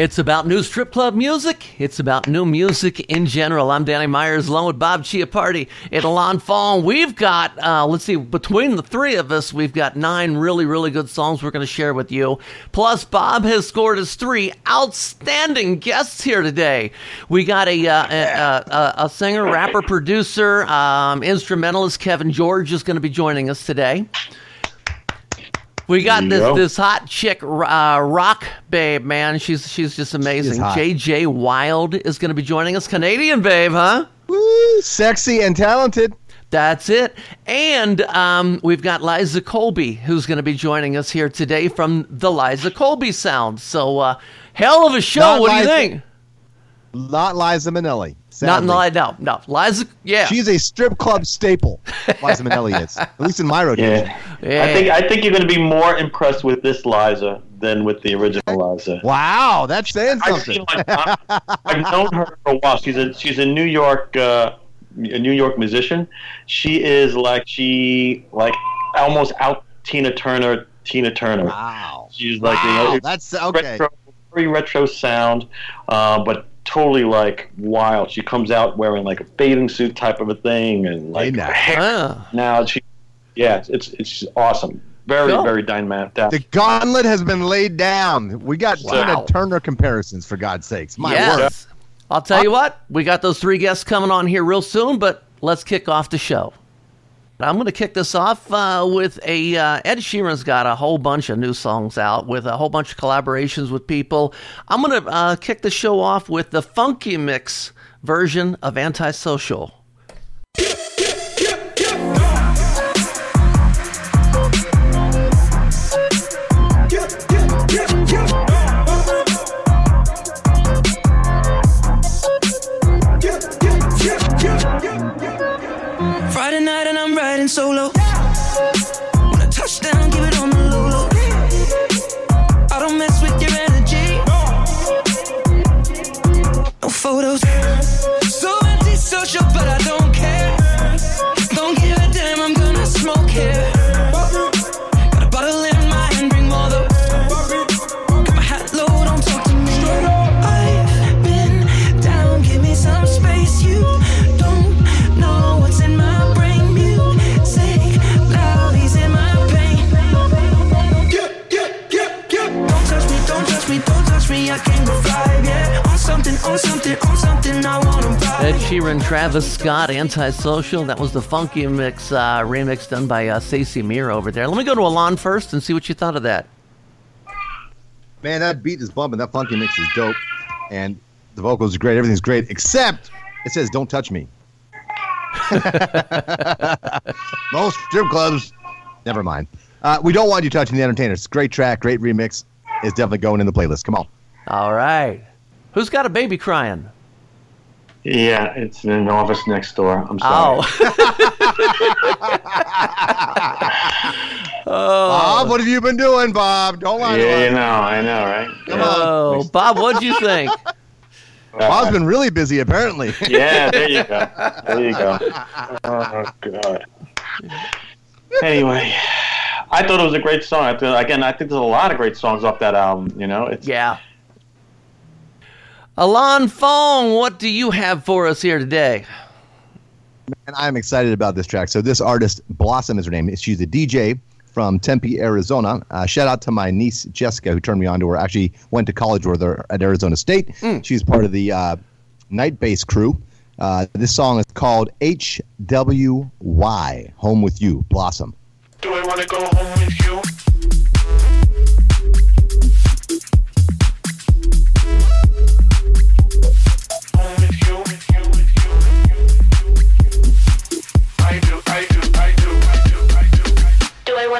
It's about new strip club music. It's about new music in general. I'm Danny Myers, along with Bob Chiappardi and Alon Fong. We've got, uh, let's see, between the three of us, we've got nine really, really good songs we're going to share with you. Plus, Bob has scored his three outstanding guests here today. We got a uh, a, a, a, singer, rapper, producer, um, instrumentalist Kevin George is going to be joining us today. We got this go. this hot chick, uh, rock babe, man. She's she's just amazing. JJ Wilde is going to be joining us. Canadian babe, huh? Woo, sexy and talented. That's it. And um, we've got Liza Colby, who's going to be joining us here today from the Liza Colby Sound. So, uh, hell of a show. Not what Liza, do you think? Not Liza Minnelli. Sadly. Not no, no. Liza, yeah, she's a strip club staple. Liza Minnelli is, at least in my rotation. Yeah. yeah. I think I think you're going to be more impressed with this Liza than with the original Liza. Wow, that's saying something. I've, I've known her for a while. She's a she's a New York uh, a New York musician. She is like she like almost out Tina Turner. Tina Turner. Wow. She's like wow, you know, that's okay. Retro, very retro sound, uh, but totally like wild. She comes out wearing like a bathing suit type of a thing and like hey, hair. Ah. Now she, yeah, it's it's awesome. Very cool. very dynamic. The gauntlet has been laid down. We got wow. Tina Turner comparisons for God's sakes. My yes. word. I'll tell you what, we got those three guests coming on here real soon, but let's kick off the show. I'm going to kick this off uh, with a uh, Ed Sheeran's got a whole bunch of new songs out with a whole bunch of collaborations with people. I'm going to uh, kick the show off with the Funky Mix version of Antisocial. Solo. Ed Sheeran, Travis Scott, Antisocial. That was the Funky Mix uh, remix done by uh, Stacey Mir over there. Let me go to Alon first and see what you thought of that. Man, that beat is bumping. That Funky Mix is dope. And the vocals are great. Everything's great, except it says, Don't touch me. Most strip clubs, never mind. Uh, we don't want you touching the entertainers. Great track, great remix. It's definitely going in the playlist. Come on. All right. Who's got a baby crying? Yeah, it's in an office next door. I'm oh. sorry. Oh. oh. Bob, what have you been doing, Bob? Don't lie. To me. Yeah, you know, I know, right? Come oh, on. Bob, what'd you think? Bob's been really busy, apparently. yeah, there you go. There you go. Oh God. Anyway, I thought it was a great song. I th- again, I think there's a lot of great songs off that album. You know, it's yeah. Alon Fong, what do you have for us here today? Man, I'm excited about this track. So this artist, Blossom is her name. She's a DJ from Tempe, Arizona. Uh, shout out to my niece Jessica, who turned me on to her. Actually, went to college with her at Arizona State. Mm. She's part of the uh, Night Bass crew. Uh, this song is called HWY, Home with You, Blossom. Do I want to go home with you?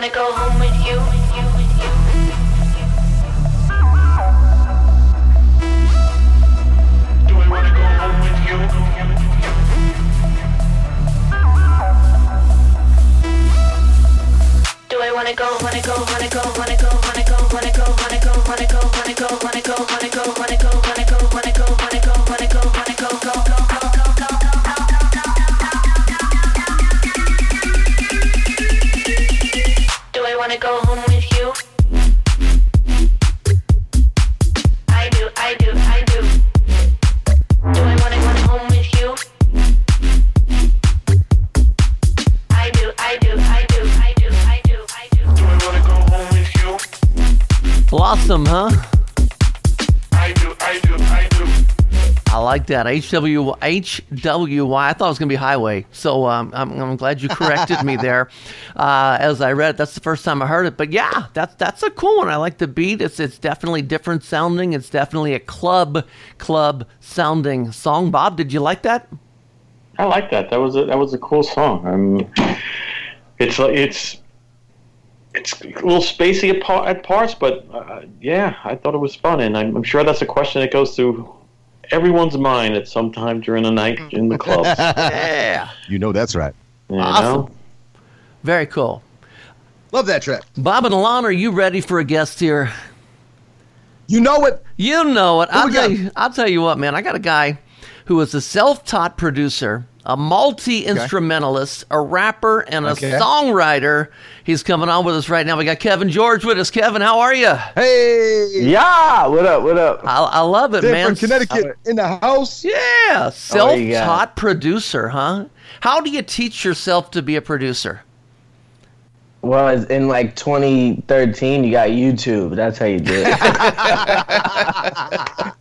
Wanna go home with you. Do I wanna go home with you? Do I wanna go, wanna go, wanna go, wanna go, wanna go, wanna go, wanna go, wanna go, wanna go, wanna go, wanna go, wanna go, wanna go, wanna that. HW, HWY. I thought it was going to be highway. So um, I'm, I'm glad you corrected me there. Uh, as I read, that's the first time I heard it. But yeah, that's that's a cool one. I like the beat. It's it's definitely different sounding. It's definitely a club club sounding song. Bob, did you like that? I like that. That was a, that was a cool song. Um, it's like it's it's a little spacey at, par- at parts, but uh, yeah, I thought it was fun, and I'm, I'm sure that's a question that goes through everyone's mind at some time during the night in the clubs. Yeah. You know that's right. you Awesome. know? Very cool. Love that track. Bob and Alon, are you ready for a guest here? You know it. You know it. Who I'll tell you, I'll tell you what, man. I got a guy who is a self-taught producer, a multi-instrumentalist, a rapper, and a Okay. songwriter. He's coming on with us right now. We got Kevin George with us. Kevin, how are you? Hey, Yeah, what up? What up? I, I love it, Dave man. from Connecticut in the house. Yeah, self-taught producer, huh? How do you teach yourself to be a producer? Well, it's in like 2013, you got YouTube. That's how you do it.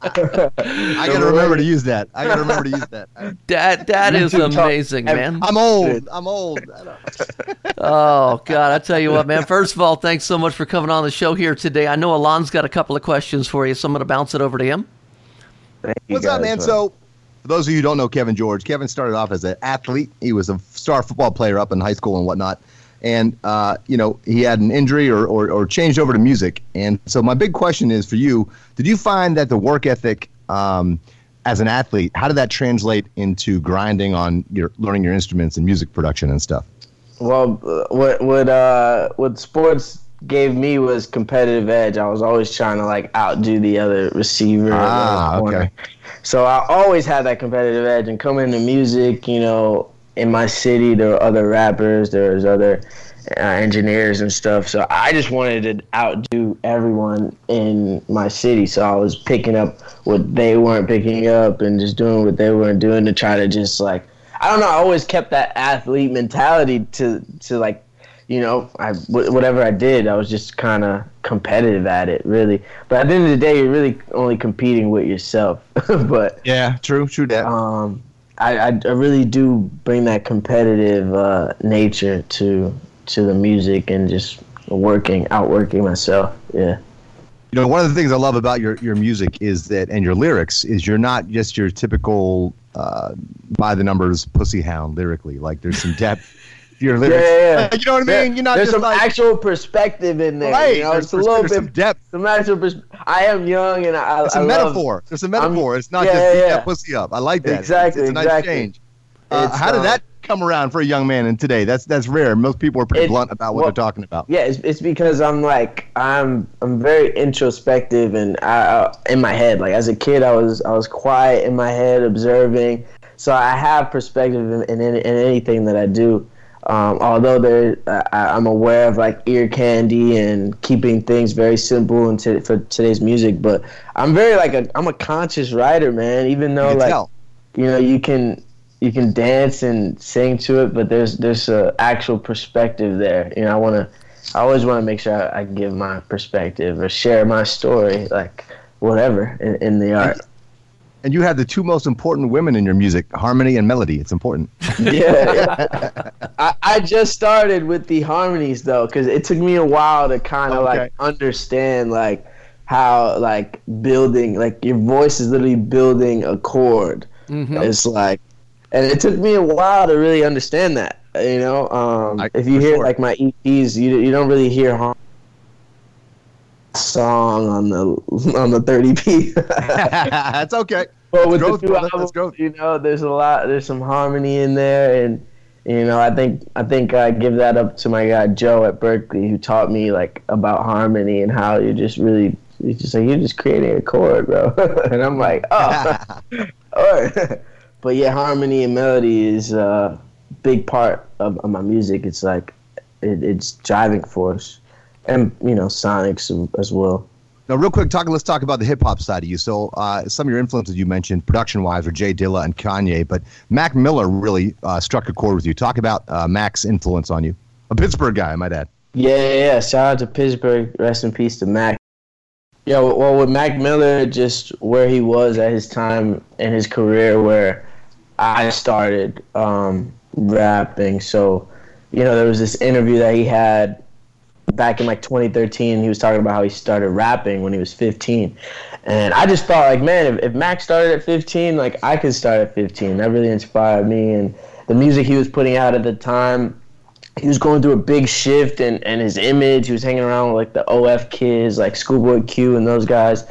I gotta remember to use that. I gotta remember to use that. I- That that is YouTube talk- amazing, man. I'm old. I'm old. Oh God, I tell you what, man. First of all, thanks so much for coming on the show here today. I know Alon's got a couple of questions for you, so I'm going to bounce it over to him. Thank you What's up, guys, man? So, for those of you who don't know Kevin George, Kevin started off as an athlete. He was a star football player up in high school and whatnot. And, uh, you know, he had an injury or, or, or changed over to music. And so, my big question is for you Did you find that the work ethic um, as an athlete, how did that translate into grinding on your learning your instruments and music production and stuff? Well, what what uh what sports gave me was competitive edge. I was always trying to like outdo the other receiver. Ah, okay. So I always had that competitive edge. And coming to music, you know, in my city there were other rappers, there was other uh, engineers and stuff. So I just wanted to outdo everyone in my city. So I was picking up what they weren't picking up and just doing what they weren't doing to try to just like I don't know. I always kept that athlete mentality to to like you know, I whatever I did, I was just kind of competitive at it, really. But at the end of the day, you're really only competing with yourself. but Yeah, true, true that. um, I, I really do bring that competitive uh, nature to to the music and just working, outworking myself. Yeah. You know, one of the things I love about your, your music is that, and your lyrics, is you're not just your typical uh, by the numbers pussy hound lyrically. Like there's some depth. To Your lyrics, Yeah, yeah, yeah. you know what I There- mean. You're not There's just some like actual perspective in there. right. You know, there's, it's a little there's some bit depth. some actual. Pers- I am young and I. It's I a love- metaphor. There's a metaphor. it's not yeah, just yeah, beat yeah. that pussy up. I like that. Exactly, It's, a nice exactly. change. Uh, how did uh, that come around for a young man in today? That's that's rare. Most people are pretty It- blunt about what well, they're talking about. Yeah, it's, it's because I'm like I'm I'm very introspective and I, I, in my head. Like as a kid, I was I was quiet in my head, observing. So I have perspective in, in, in anything that I do. Um, although there, I, I'm aware of like ear candy and keeping things very simple and to, for today's music. But I'm very like a I'm a conscious writer, man. Even though You can like tell. you know you can you can dance and sing to it but there's there's a actual perspective there you know i want to i always want to make sure I, I give my perspective or share my story like whatever in, in the art And you have the two most important women in your music, harmony and melody. It's important. yeah, yeah. I, I just started with the harmonies though, because it took me a while to kind of Okay. like understand like how like building like your voice is literally building a chord. It's like, and it took me a while to really understand that. You know, um, I- if you hear sure. like my EPs, you you don't really hear har- song on the on the 30p. That's okay. But with growth, the two brother. Albums, you know, there's a lot, there's some harmony in there, and you know, I think I think I give that up to my guy Joe at Berklee, who taught me like about harmony and how you just really, he's just like you're just creating a chord, bro, and I'm like, oh, all right. but yeah, harmony and melody is a big part of, of my music. It's like it, it's driving force, and you know, sonics as well. Now, real quick, talk. Let's talk about the hip hop side of you. So, uh, some of your influences you mentioned, production wise, were Jay Dilla and Kanye, but Mac Miller really uh, struck a chord with you. Talk about uh, Mac's influence on you. A Pittsburgh guy, I might add. Yeah, yeah, yeah. Shout out to Pittsburgh. Rest in peace to Mac. Yeah, well, with Mac Miller, just where he was at his time in his career, where I started um, rapping. So, you know, there was this interview that he had back in like 2013. He was talking about how he started rapping when he was 15. And I just thought, like, man, if, if Mac started at 15, like, I could start at 15. That really inspired me. And the music he was putting out at the time, he was going through a big shift and, in his image. He was hanging around with like the OF kids, like Schoolboy Q and those guys.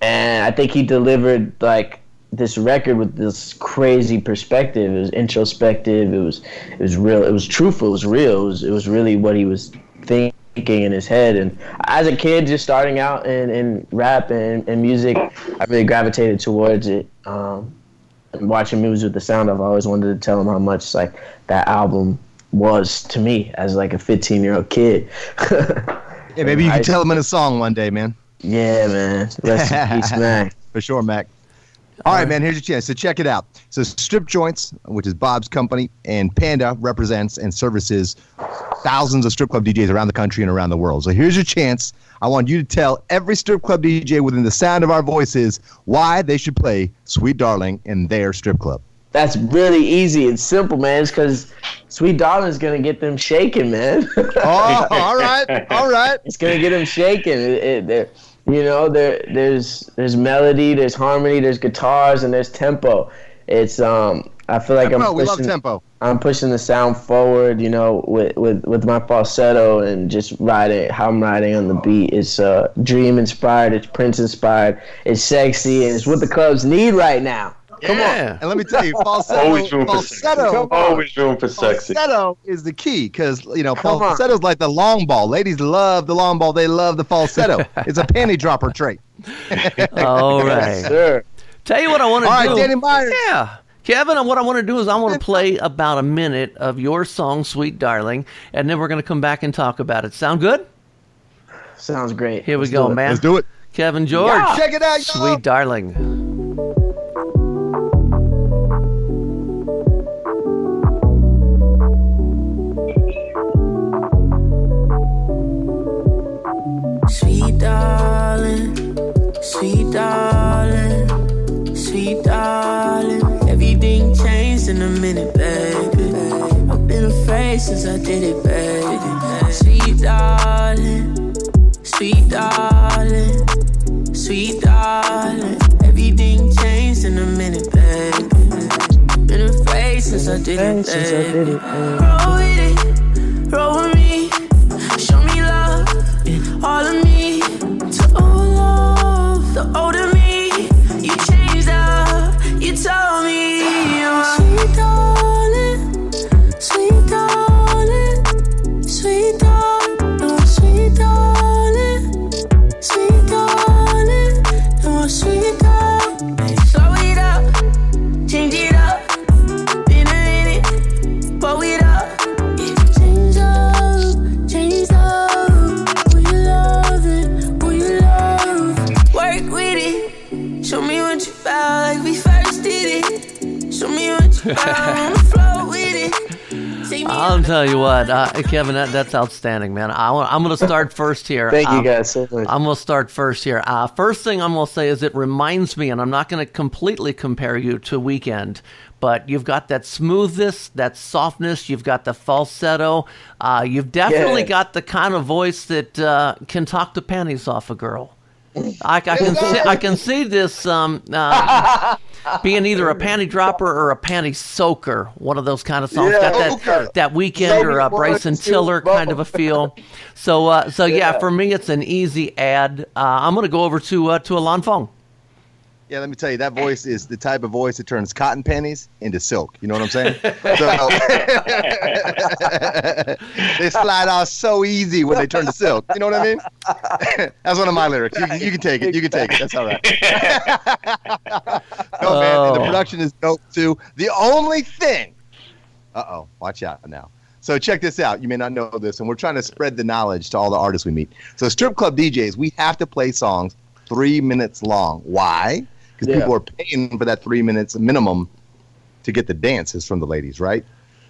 And I think he delivered like this record with this crazy perspective. It was introspective. It was it was real. It was truthful. It was real. It was it was really what he was thinking in his head. And as a kid, just starting out in, in rap and, and music, I really gravitated towards it. Um, and watching movies with the sound of, I always wanted to tell him how much like that album was to me as like a 15 year old kid. Yeah, maybe you I- can tell him in a song one day, man. yeah, man. Rest in peace, Mac. For sure, Mac. All right, man. Here's your chance. So check it out. So Strip Joints, which is Bob's company, and Panda represents and services thousands of strip club DJs around the country and around the world. So here's your chance. I want you to tell every strip club DJ within the sound of our voices why they should play "Sweet Darling" in their strip club. That's really easy and simple, man. It's because Sweet Darling's gonna get them shaking, man. Oh, all right, all right. it's gonna get them shaking. It, it, there- you know, there there's there's melody, there's harmony, there's guitars, and there's tempo. It's um, I feel like Tempo, I'm pushing, we love tempo. I'm pushing the sound forward, you know, with with with my falsetto and just riding how I'm riding on the beat. It's uh, dream inspired, it's Prince inspired, it's sexy, and it's what the clubs need right now. Come on. Yeah. And let me tell you, falsetto, Always room for sexy. falsetto, Always room for sexy. falsetto is the key because you know Come on. falsetto's like the long ball. Ladies love the long ball. They love the falsetto. it's a panty dropper trait. All right. Sure. Tell you what I want to do. right, Danny Myers. Yeah. Kevin, what I want to do is I want to play about a minute of your song, Sweet Darling, and then we're going to come back and talk about it. Sound good? Sounds great. Here we Let's go, man. Let's do it. Kevin George. Check it out, y'all. Sweet Darling. Since I did it, baby. Sweet darling, sweet darling, sweet darling. Everything changed in a minute, baby. Been afraid since I did it, Since I did baby. it. Roll with it, roll with me. Show me love, all of me. To all love, the older tell you what, uh, Kevin, that, that's outstanding, man. I, am going to start first here. Thank you Um, guys so much. I'm going to start first here. Uh, first thing I'm going to say is it reminds me, and I'm not going to completely compare you to Weeknd, but you've got that smoothness, that softness, you've got the falsetto, uh, you've definitely Yeah. got the kind of voice that uh, can talk the panties off a girl. I, I can see, I can see this um, uh, being either a panty dropper or a panty soaker. One of those kind of songs. Yeah. got that that Weeknd or a Bryson Tiller kind of a feel. So uh, so yeah. Yeah. for me it's an easy ad. Uh, I'm gonna go over to uh, to Alon Fong. Yeah, let me tell you, that voice is the type of voice that turns cotton panties into silk. You know what I'm saying? so, they slide off so easy when they turn to silk. You know what I mean? That's one of my lyrics. You, you can take it. You can take it. That's all right. no, man. The Oh. production is dope, too. The only thing. Uh oh. Watch out now. So check this out. You may not know this, and we're trying to spread the knowledge to all the artists we meet. So strip club DJs, we have to play songs three minutes long. Why? Because Yeah. people are paying for that three minutes minimum to get the dances from the ladies, right?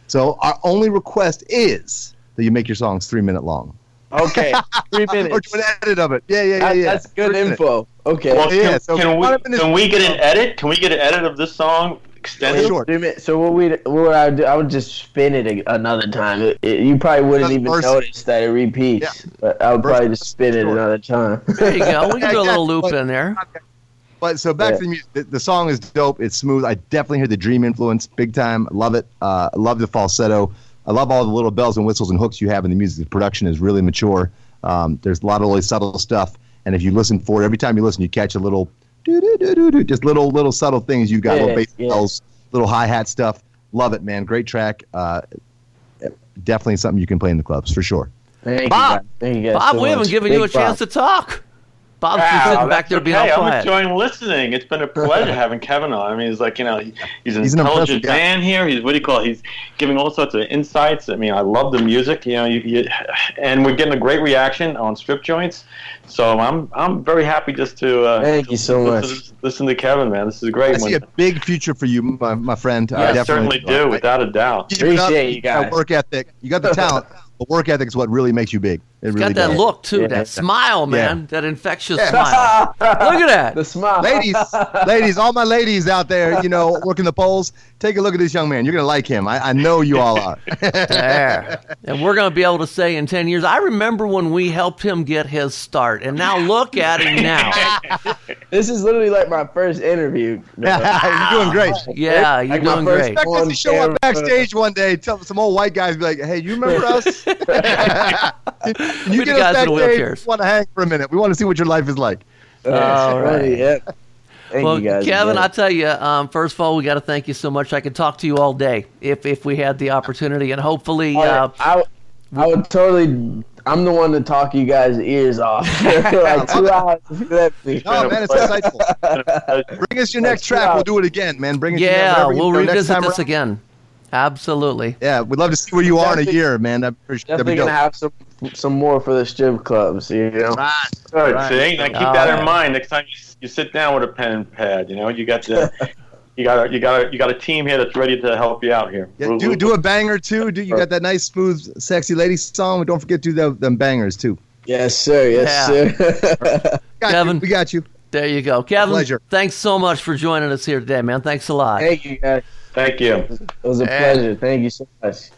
So our only request is that you make your songs three minute long. Okay, three minutes. Or do an edit of it. Yeah, yeah, yeah, yeah. That's good Three minutes. info. Okay. Well, Yeah, can, so can we can we get an edit? Can we get an edit of this song extended? Sure. So what we what would I do? I would just spin it another time. It, it- you probably wouldn't even verse. notice that it repeats. But I would Verse. probably just spin it Sure. another time. There you go. We can do a little loop in there. But so back Yeah. to the music. The, the song is dope. It's smooth. I definitely hear the dream influence big time. Love it. Uh, love the falsetto. I love all the little bells and whistles and hooks you have in the music. The production is really mature. Um, there's a lot of really subtle stuff. And if you listen for it, every time you listen, you catch a little, just little little subtle things. You got Yeah, little bass yeah. bells, little hi hat stuff. Love it, man. Great track. Uh, definitely something you can play in the clubs for sure. Thank Bob. you guys. Thank you guys Bob, so we haven't much. given you a Bob. chance to talk. Bob's just Wow, sitting back that's there being okay. all I'm enjoying listening. It's been a pleasure having Kevin on. I mean, he's like you know, he- he's an He's an intelligent impressive guy. man here. He's what do you call? It? He's giving all sorts of insights. I mean, I love the music. You know, you, you, and we're getting a great reaction on strip joints. So I'm I'm very happy just to uh, Thank you so much. listen, listen to Kevin, man. This is a great. I see a big future for you, my, my friend. I I definitely certainly do, without a doubt. Keep it up. Appreciate you got guys. work ethic. You got the talent, but work ethic is what really makes you big. It really Got that does. look too, Yeah. that smile, man, Yeah. that infectious smile. Look at that. The smile. Ladies, ladies, all my ladies out there, you know, working the poles, take a look at this young man. You're gonna like him. I, I know you all are. There. And we're going to be able to say in 10 years, I remember when we helped him get his start. And now look at him now. This is literally like my first interview. You're doing great. Yeah, you're Like doing first great. Expect us to show up backstage one day. Tell some old white guys, be like, "Hey, you remember us? Can you With get guys us in the backstage? wheelchairs. Want to hang for a minute? We want to see what your life is like." All right. Yeah. Thank Well, you guys. Kevin, again. I tell you, um, first of all, we got to thank you so much. I could talk to you all day if if we had the opportunity, and hopefully, uh, I, I would totally. I'm the one to talk you guys' ears off. like two hours. Let me- Oh man, it's insightful. Bring us your next track. We'll do it again, man. Bring us your yeah, whatever you we'll know, next revisit time this around. again. Absolutely. Yeah, we'd love to see where you are in a year, man. That'd be, that'd Definitely be gonna have some some more for the strip clubs. You know. Good. Right. See, now keep All that right. in mind next time you, you sit down with a pen and pad. You know, you got the. You got a, you got a, you got a team here that's ready to help you out here. Yeah, We'll- do we'll- do a banger too. Do you got that nice, smooth, sexy lady song? But don't forget to do the, them bangers too. Yes, sir. Yes, sir. Got Kevin. you. we got you. There you go. Kevin, Pleasure. thanks so much for joining us here today, man. Thanks a lot. Thank you guys. Thank you. It was a Yeah. pleasure. Thank you so much.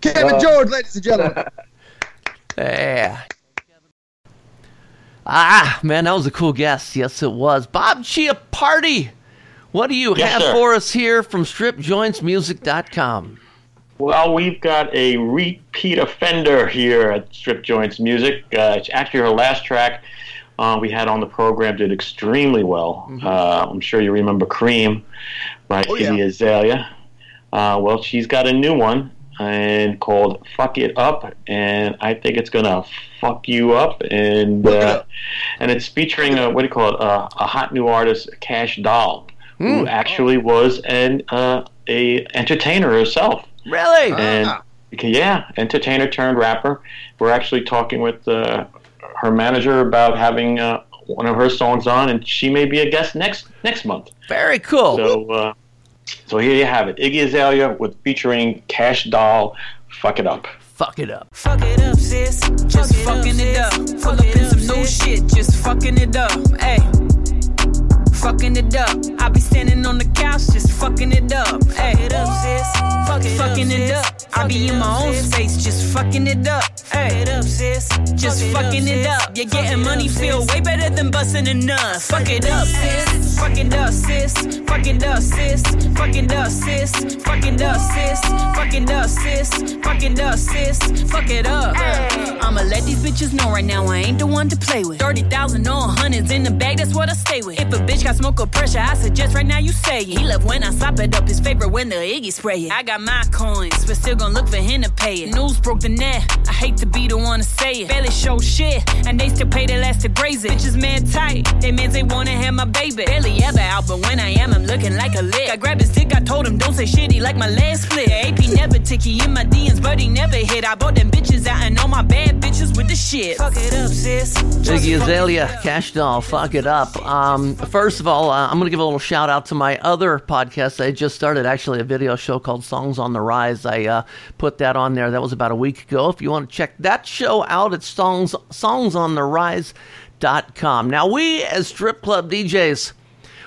Kevin Uh, George, ladies and gentlemen. Yeah. Ah, man, that was a cool guest. Yes, it was. Bob Chiappardi. What do you Yes, have sir. for us here from stripjointsmusic.com? Well, we've got a repeat offender here at Strip Joints Music. Uh, it's actually her last track uh, we had on the program did extremely well. Uh, I'm sure you remember Cream by Oh, yeah. Azalea. Uh, well, she's got a new one and called "Fuck It Up," and I think it's gonna fuck you up. And uh, and it's featuring a, what do you call it? Uh, a hot new artist, Cash Doll, who actually was an uh, a entertainer herself. Really? And Ah. yeah, entertainer turned rapper. We're actually talking with uh, her manager about having uh, one of her songs on, and she may be a guest next next month. Very cool. So, uh, so here you have it: Iggy Azalea with featuring Cash Doll. Fuck it up. Fuck it up. Fuck it up, sis. Just fucking it up. Pull up in some new shit. Just fucking it up. Hey. Fucking it up. I be standing on the couch, just fucking it up. Hey. Fuck it up, sis. Fuck it fucking it up. I be in my own space, just fucking it up. Hey. it up, sis. Just fucking it up. You're getting money feel way better than busting a nut. Fuck it up, sis. Fuck it up, sis. Fuck it up, sis. Fuck it up, sis. Fuck it up, sis. Fuck it up, sis. Fuck it up, sis. Fuck it up. I'ma let these bitches know right now I ain't the one to play with. 30,000 or hundreds in the bag, that's what I stay with. If a bitch got smoke or pressure, I suggest right now you say it. He love when I slap it up, his favorite when the Iggy spray it. I got my coins, but still gon' look for him to pay it. News broke the net, I hate to be the one to say it. Barely show shit, and they still pay their last to graze it. Bitches man tight, they means they wanna have my baby. Barely ever out, but when I am, I'm looking like a lick. I grabbed his dick, I told him don't say shit, he like my last split. The AP never tick, he in my DMs, but he never hit. I bought them bitches out and all my bad bitches with the shit. Fuck it up, sis. Just Iggy Azalea, up. Cash Doll, fuck it up. Um, first of all, uh, I'm going to give a little shout out to my other podcast. I just started actually a video show called Songs on the Rise. I uh, put that on there. That was about a week ago. If you want to check that show out, it's songs on the songsontherise.com. Now, we as strip club DJs,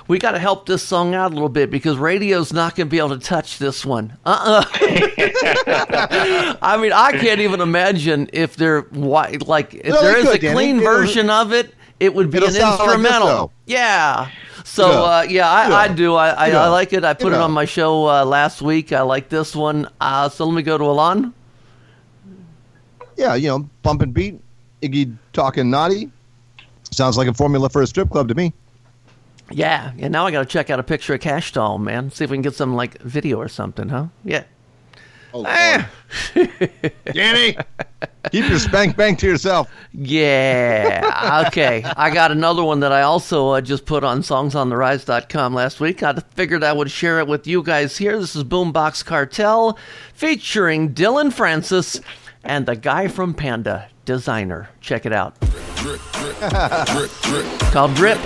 we got to help this song out a little bit because radio's not going to be able to touch this one. Uh uh I mean, I can't even imagine if there, why- like, if No, there is could, a clean version of it, it would be It'll an sound like this, instrumental. yeah. So Yeah. uh, yeah, I, Yeah. I do. I, I. I like it. I put it on my show uh, last week. I like this one. Uh, so let me go to Alon. Yeah, you know, bumping beat, Iggy talking naughty. Sounds like a formula for a strip club to me. Yeah, and now I got to check out a picture of Cash Doll, man. See if we can get some like video or something, huh? Yeah. Oh, Eh. Danny, keep your spank bank to yourself. Yeah. Okay. I got another one that I also uh, just put on songsontherise.com last week. I figured I would share it with you guys here. This is Boombox Cartel featuring Dillon Francis and the guy from Panda, Desiigner. Check it out. Called Drip.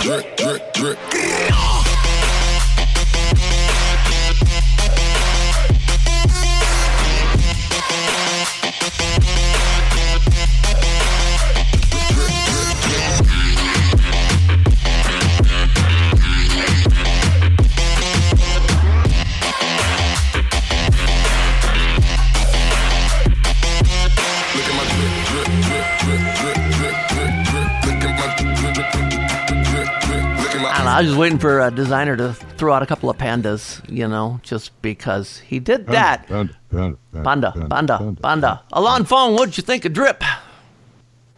Drip, drip, drip, waiting for a Desiigner to throw out a couple of pandas, you know, just because he did that. Panda, panda, Panda, panda, panda. Alon Fong, what'd you think of Drip?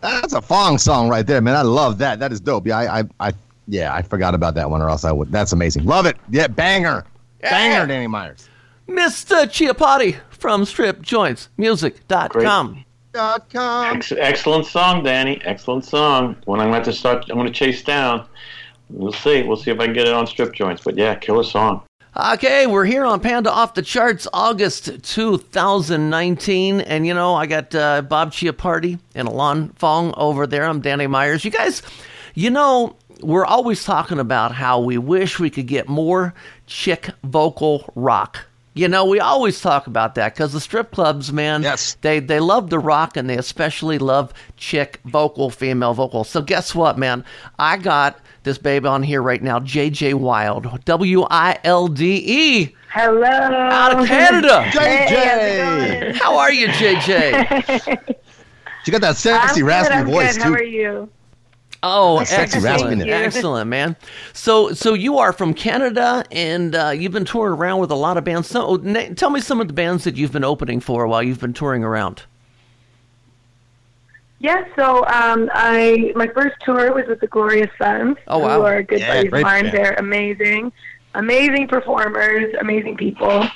That's a Fong song right there, man. I love that. That is dope. Yeah, I, I, I yeah, I forgot about that one, or else I would. That's amazing. Love it. Yeah, banger, banger, Danny Myers. Mr. Chiappardi from stripjointsmusic.com. Dot com. Ex- excellent song, Danny. Excellent song. One I'm going to start. I'm going to chase down. We'll see. We'll see if I can get it on strip joints. But yeah, killer song. Okay, we're here on Panda Off the Charts, August 2019. And, you know, I got uh, Bob Party and Alon Fong over there. I'm Danny Myers. You guys, you know, we're always talking about how we wish we could get more chick vocal rock. You know, we always talk about that because the strip clubs, man, Yes. they they love the rock and they especially love chick vocal, female vocal. So guess what, man? I got this babe on here right now, JJ Wilde, W I L D E, Hello. out of Canada. JJ. How are you, JJ? you got that I'm sexy, good, raspy I'm voice good. too. How are you? Oh, Sexy excellent, raspiness. excellent, man. So, so you are from Canada, and uh, you've been touring around with a lot of bands. So, na- tell me some of the bands that you've been opening for while you've been touring around. Yeah, so um, I my first tour was with the Glorious Sons, Oh, who wow. are good Yeah, buddies great of mine. band. They're amazing. amazing performers, amazing people.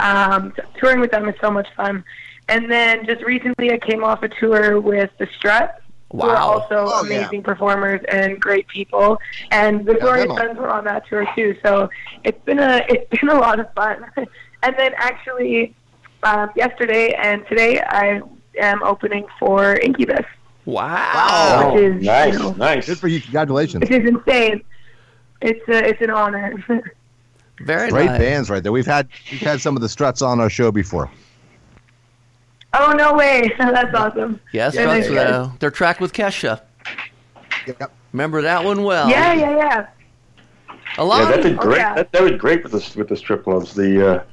Um, touring with them is so much fun. And then just recently, I came off a tour with the Struts. Who are Wow. also Oh, yeah. amazing performers and great people, and the Glorious demo. Sons were on that tour too. So it's been a it's been a lot of fun. and then actually, um, yesterday and today, I am opening for Incubus, Wow. which is nice, you know, nice. Good for you. Congratulations. which is insane. It's a, it's an honor. Very Great nice. bands right there. We've had we've had some of the struts on our show before. oh no way! That's awesome. Yes, Yeah, that's, yeah. uh, they're tracked with Kesha. Yep. Remember that one well. Yeah, yeah, yeah. Alon, Yeah, that did Oh, great. yeah. That, that did great with the with the strip clubs. The uh,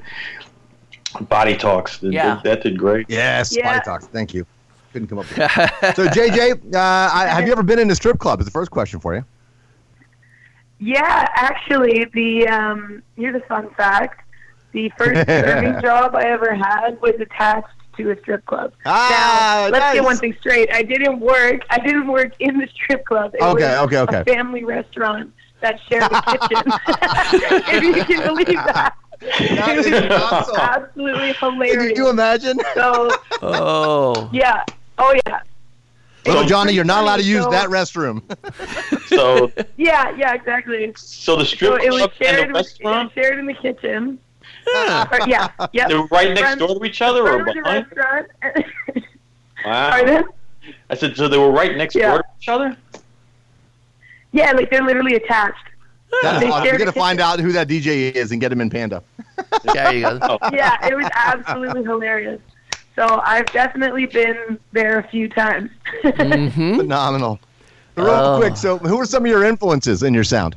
body talks. That- Yeah. that, that did great. Yes, Yeah. Body Talks. Thank you. Couldn't come up with it. So, JJ, uh, I, have you ever been in a strip club? Is the first question for you. Yeah, actually, the um, here's a fun fact: the first serving job I ever had was attached to a strip club. Ah, now, let's nice. get one thing straight: I didn't work. I didn't work in the strip club. It Okay, was okay, okay. A family restaurant that shared a kitchen. if you can believe that. That it is was awesome. absolutely Can hilarious. you imagine? So Oh. yeah, oh yeah. Little It was Johnny, you're not allowed to use So- that restroom. So Yeah, yeah, exactly. so the So strip it was club and shared, the it restaurant. shared in the kitchen. Uh, or- yeah, yep. They were right next Front- door to each other or front of the behind? Wow. Pardon? I said so they were right next Yeah. door to each other. Yeah, like they're literally attached. That is They awesome. We're gonna find out who that DJ is and get him in Panda. There you go. Oh, Yeah, it was absolutely hilarious. So I've definitely been there a few times. hmm Phenomenal. Real Oh. quick, so who are some of your influences in your sound?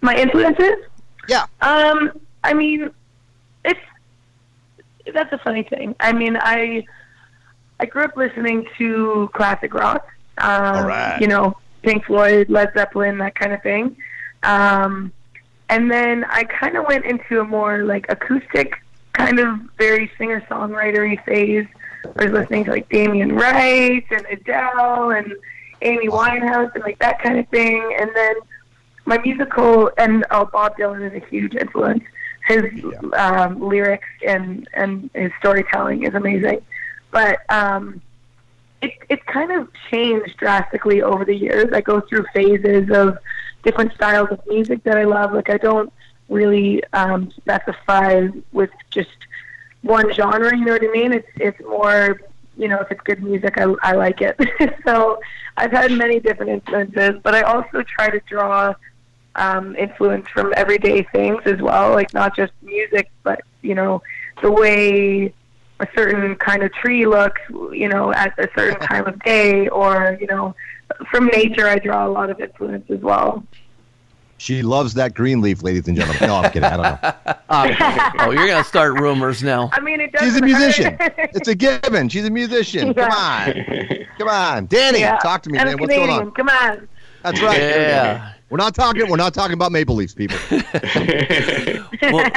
My influences? Yeah. Um, I mean, it's that's a funny thing. I mean, I I grew up listening to classic rock. Um, All right. You know, Pink Floyd, Led Zeppelin, that kind of thing. Um, and then I kind of went into a more like acoustic, kind of very singer songwritery phase. I was listening to like Damien Rice and Adele and Amy Winehouse and like that kind of thing. And then my musical and oh, Bob Dylan is a huge influence. His um, lyrics and and his storytelling is amazing. But um, it it's kind of changed drastically over the years. I go through phases of different styles of music that I love. Like I don't really um, specify with just one genre. You know what I mean? It's it's more you know if it's good music, I I like it. so I've had many different influences, but I also try to draw um, influence from everyday things as well, like not just music, but you know the way a certain kind of tree looks, you know, at a certain time of day, or you know, from nature. I draw a lot of influence as well. She loves that green leaf, ladies and gentlemen. No, I'm kidding. I don't know. Oh, oh, you're gonna start rumors now. I mean, it doesn't She's a musician. hurt. It's a given. She's a musician. Come on. Come on. Danny, Yeah. talk to me, and man. a What's going on? Come on. That's right. Yeah. We're not talking we're not talking about maple leafs, people. Well,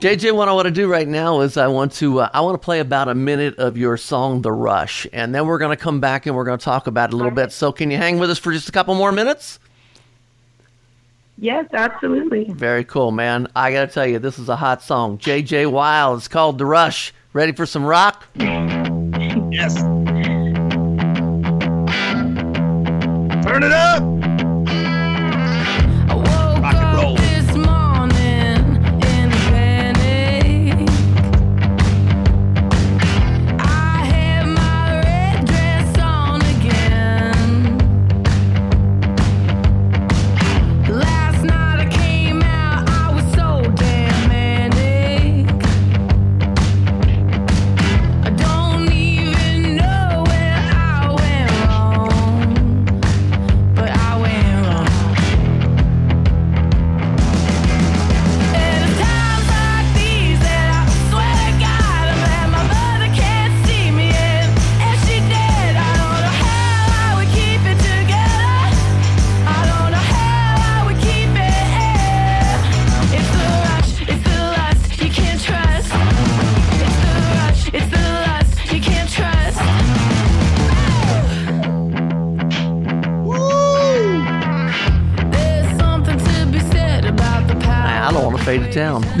JJ, what I want to do right now is I want to uh, I want to play about a minute of your song "The Rush," and then we're going to come back and we're going to talk about it a little bit. So, can you hang with us for just a couple more minutes? Yes, absolutely. Very cool, man. I got to tell you, this is a hot song. JJ Wilde. It's called "The Rush." Ready for some rock? yes. Turn it up. It down.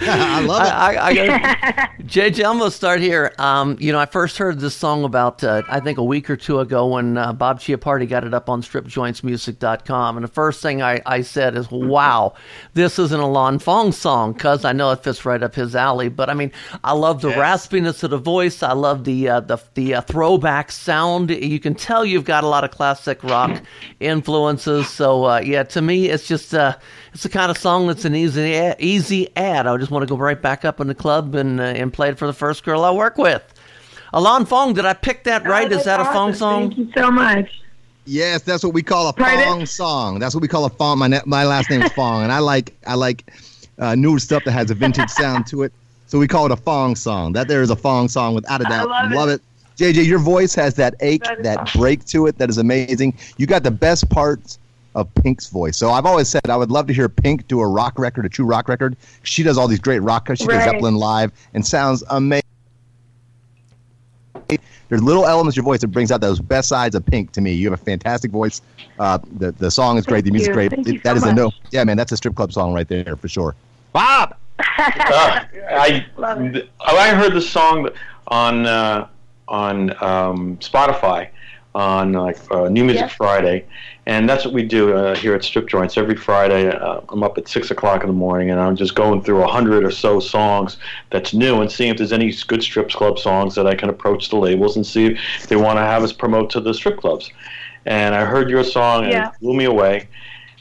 I love it. I, I, I got, JJ, I'm gonna start here. Um, you know, I first heard this song about uh, I think a week or two ago when uh, Bob Chiappardi got it up on StripJointsMusic.com, and the first thing I, I said is, "Wow, this isn't a Lon Fong song," because I know it fits right up his alley. But I mean, I love the raspiness of the voice. I love the uh, the the uh, throwback sound. You can tell you've got a lot of classic rock influences. So uh, yeah, to me, it's just uh, it's the kind of song that's an easy a- easy ad. I just want to go right back up in the club and uh, and play it for the first girl I work with. Alon Fong, did I pick that right? Oh, Is that a Fong song? Thank you so much. Yes, that's what we call a Pardon? Fong song. That's what we call a Fong. My my last name is Fong, and I like I like uh, newer stuff that has a vintage sound to it. So we call it a Fong song. That there is a Fong song without a doubt. love it. it. JJ, your voice has that ache, That is that awesome. break to it that is amazing. You got the best parts of Pink's voice. So I've always said I would love to hear Pink do a rock record, a true rock record. She does all these great rock. Cuts. She does Zeppelin live and sounds amazing. There's little elements of your voice that brings out those best sides of Pink to me. You have a fantastic voice. Uh, the the song is great. the Thank music's great. Thank It- you that so is a no. Yeah, man, that's a strip club song right there for sure. Bob. Uh, I Love it. I heard the song on uh, on um, Spotify on like uh, New Music Yeah. Friday, and that's what we do uh, here at Strip Joints every Friday. Uh, I'm up at six o'clock in the morning, and I'm just going through a hundred or so songs that's new and seeing if there's any good strip club songs that I can approach the labels and see if they want to have us promote to the strip clubs. And I heard your song, and Yeah. it blew me away.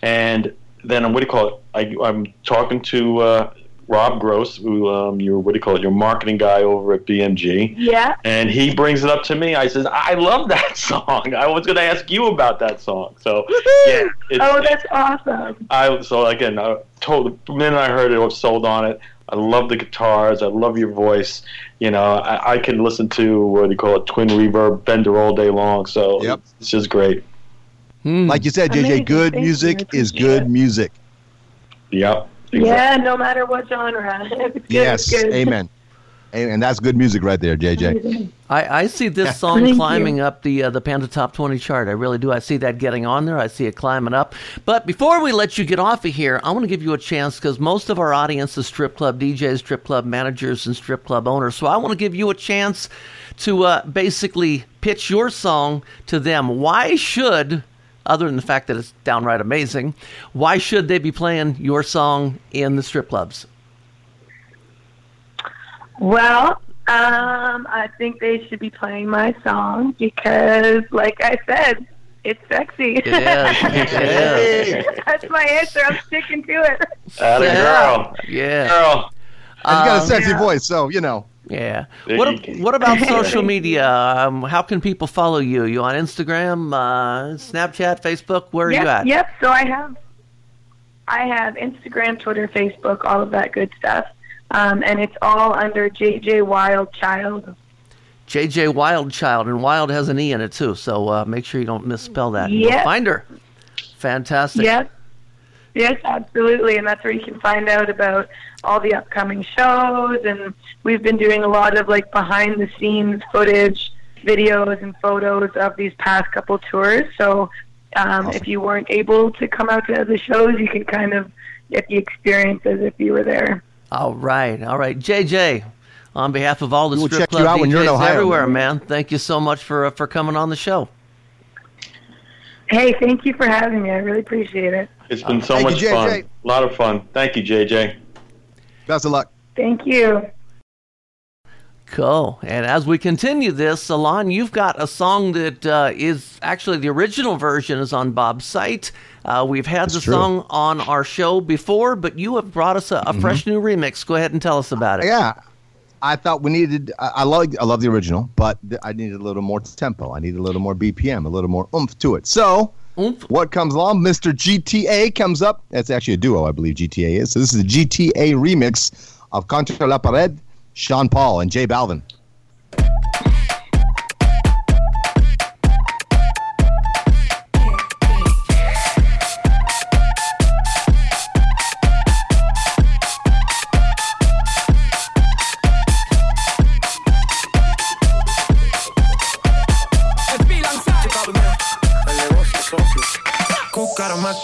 And then um, what do you call it? I, I'm talking to uh, Rob Gross, who um, your what do you call it? Your marketing guy over at BMG, Yeah. and he brings it up to me. I says, I love that song. I was going to ask you about that song. So yeah, Oh, that's awesome. I so again, I told the minute I heard it, I was sold on it. I love the guitars. I love your voice. You know, I, I can listen to what do you call it, twin reverb Fender all day long. So Yep. it's just great. Hmm. Like you said, JJ, Amazing. good Thank music I is good it. music. Yep. Yeah, no matter what genre. Good, Yes, good. amen. And that's good music right there, JJ. I, I see this song Thank climbing you. up the uh, the Panda Top 20 chart. I really do. I see that getting on there. I see it climbing up. But before we let you get off of here, I want to give you a chance because most of our audience is strip club DJs, strip club managers, and strip club owners. So I want to give you a chance to uh, basically pitch your song to them. Why should, other than the fact that it's downright amazing, why should they be playing your song in the strip clubs? Well, um, I think they should be playing my song because, like I said, it's sexy. It is. It is. That's my answer. I'm sticking to it. Atta Yeah. girl. Yeah. Girl. He's got a Um, sexy yeah. voice, so you know. Yeah. There What you ab- go. What about social media? Um, how can people follow you? You on Instagram, uh, Snapchat, Facebook? Where are yep, you at? Yep. So I have, I have Instagram, Twitter, Facebook, all of that good stuff, um, and it's all under JJ Wilde Child. JJ Wildchild, and Wild has an E in it too, so uh, make sure you don't misspell that. You'll Find her. Fantastic. Yes. Yes, absolutely. And that's where you can find out about all the upcoming shows. And we've been doing a lot of like behind the scenes footage, videos, and photos of these past couple tours. So um, if you weren't able to come out to the shows, you can kind of get the experience as if you were there. All right. All right. JJ, on behalf of all the We will strip check you club out when you're in DJs Ohio. everywhere, man, thank you so much for uh, for coming on the show. Hey, thank you for having me. I really appreciate it. It's been so Thank much you, fun. A lot of fun. Thank you, JJ. Best of luck. Thank you. Cool. And as we continue this, Alon, you've got a song that uh, is actually the original version is on Bob's site. Uh, we've had the true. song on our show before, but you have brought us a, a fresh new remix. Go ahead and tell us about it. Yeah, I thought we needed. I, I love. I love the original, but th- I needed a little more tempo. I needed a little more BPM, a little more oomph to it. So, Oomph. what comes along? Mr. GTA comes up. That's actually a duo, I believe. GTA is. So this is a GTA remix of Contra la Pared, Sean Paul and J Balvin.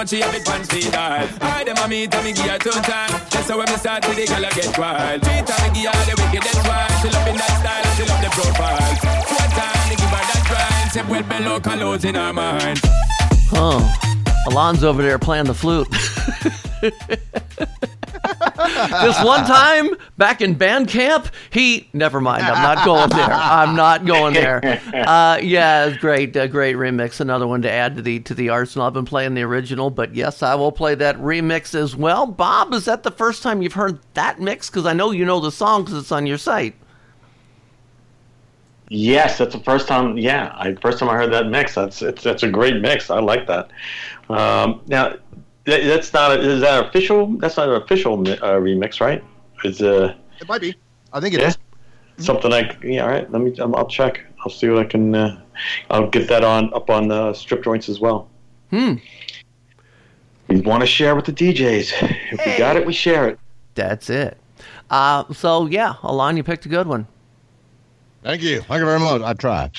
much, she have it pan speed dial. I dem a meet and me give her two time. That's how when me start to the girl I get wild. Three time me give her the wickedest one. She loving that style and she love the profile. Four time me give her that grind. Say well below colors in her mind. Oh, Alon's over there playing the flute. this one time back in band camp, he never mind. I'm not going there. I'm not going there. Uh, yeah, great, uh, great remix. Another one to add to the to the arsenal. I've been playing the original, but yes, I will play that remix as well. Bob, is that the first time you've heard that mix? Because I know you know the song because it's on your site. Yes, that's the first time. Yeah, I first time I heard that mix. That's it's that's a great mix. I like that. Um, now, that, that's not a, is that official? That's not an official uh, remix, right? It's uh, It might be. I think it yeah, is. something like yeah. All right, let me. Um, I'll check. I'll see what I can. Uh, I'll get that on up on uh, strip joints as well. Hmm. We want to share with the DJs. If we got it, we share it. That's it. Uh, so yeah, Alon, you picked a good one. Thank you. Thank you very much. I tried.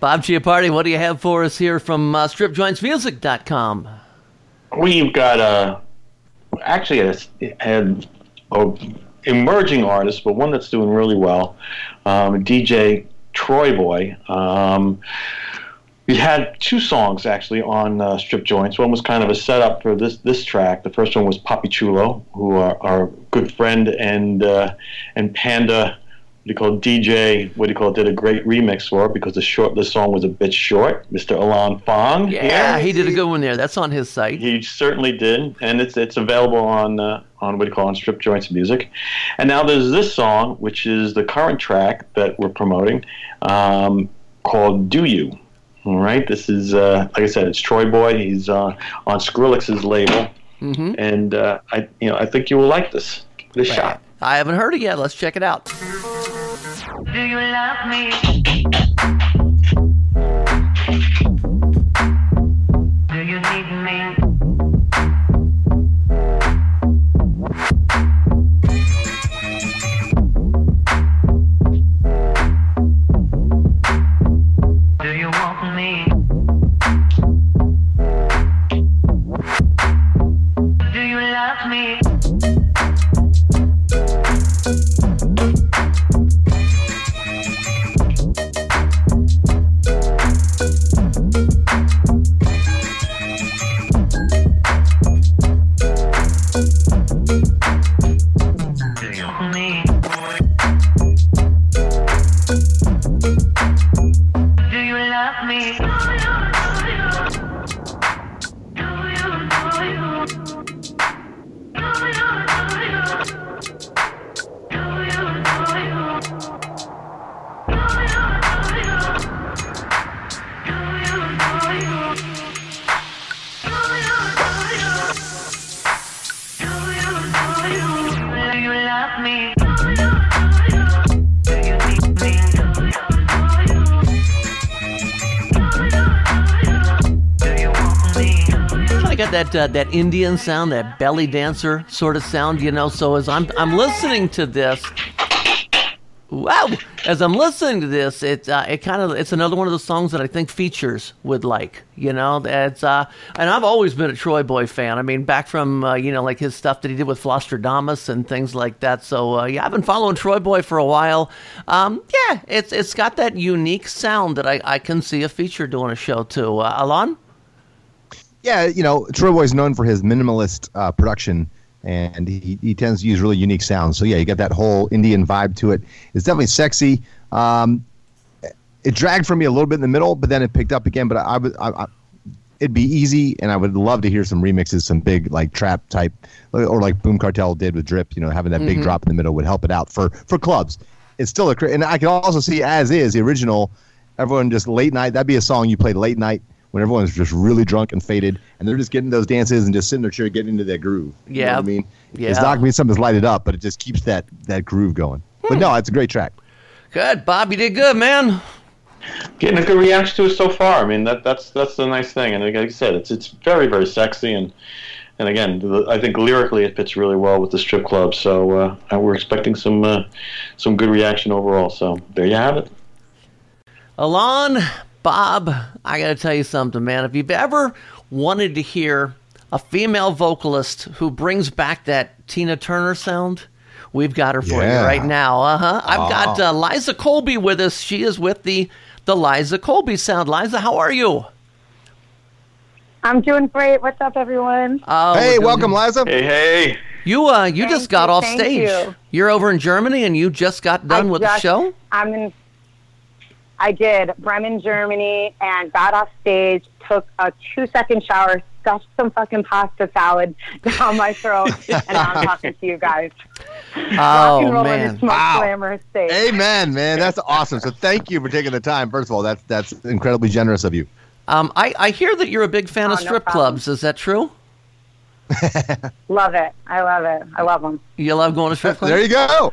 Bob Chiappardi, what do you have for us here from uh, StripJointsMusic.com? We've got a actually a, a, a emerging artist, but one that's doing really well. Um, DJ TroyBoi. Um, we had two songs actually on uh, Strip Joints. One was kind of a setup for this this track. The first one was Papi Chulo, who are our good friend and uh, and Panda. What do you call DJ? What do you call it? Did a great remix for it because the short the song was a bit short. Mr. Alon Fong. Yeah, he did a good one there. That's on his site. He certainly did, and it's it's available on uh, on what do you call it, on Strip Joints Music. And now there's this song, which is the current track that we're promoting, um, called "Do You." All right, this is uh, like I said, it's TroyBoi. He's uh, on Skrillex's label, Mm-hmm. and uh, I you know I think you will like this. Give it a shot. I haven't heard it yet. Let's check it out. Do you love me? Do you need me? Do you want me? That uh, that Indian sound, that belly dancer sort of sound, you know. So as I'm I'm listening to this, wow, as I'm listening to this, it uh, it kind of it's another one of the songs that I think features would like, you know. That's uh, and I've always been a TroyBoi fan. I mean, back from uh, you know like his stuff that he did with Flosstradamus and things like that. So uh, yeah, I've been following TroyBoi for a while. Um, yeah, it's it's got that unique sound that I I can see a feature doing a show too. Uh, Alon. Yeah, you know, Troy is known for his minimalist uh, production, and he, he tends to use really unique sounds. So yeah, you get that whole Indian vibe to it. It's definitely sexy. Um, it dragged for me a little bit in the middle, but then it picked up again. But I, would, I, I, it'd be easy, and I would love to hear some remixes, some big like trap type, or like Boom Cartel did with Drip. You know, having that big Mhm. drop in the middle would help it out for for clubs. It's still a, and I can also see as is the original. Everyone just late night. That'd be a song you played late night when everyone's just really drunk and faded, and they're just getting those dances and just sitting there chair getting into that groove. You know Yeah. what I mean, Yeah. it's not gonna be something that's lighted up, but it just keeps that that groove going. But no, it's a great track. Good, Bob. You did good, man. Getting a good reaction to it so far. I mean, that that's that's the nice thing. And like I said, it's it's very very sexy and. And again, the- I think lyrically it fits really well with the strip club. So uh, uh, we're expecting some uh, some good reaction overall. So there you have it. Alon, Bob, I got to tell you something, man. If you've ever wanted to hear a female vocalist who brings back that Tina Turner sound, we've got her for Yeah. you right now. Uh huh. I've Oh. got uh, Liza Colby with us. She is with the the Liza Colby sound. Liza, how are you? I'm doing great. What's up, everyone? Oh, we're doing- Liza. Hey, hey. You uh, you Thank just got you, off stage. you. You're over in Germany, and you just got done I with just- the show. I'm in. I did Bremen, Germany, and got off stage. Took a two-second shower, stuffed some fucking pasta salad down my throat, and now I'm talking to you guys. Rock and roll on man. this most Wow. glamorous stage. Amen, man. That's awesome. So thank you for taking the time. First of all, that's that's incredibly generous of you. Um, I, I hear that you're a big fan Oh, of strip problem. clubs. Is that true? Love it. I love it. I love them. You love going to strip clubs? There you go.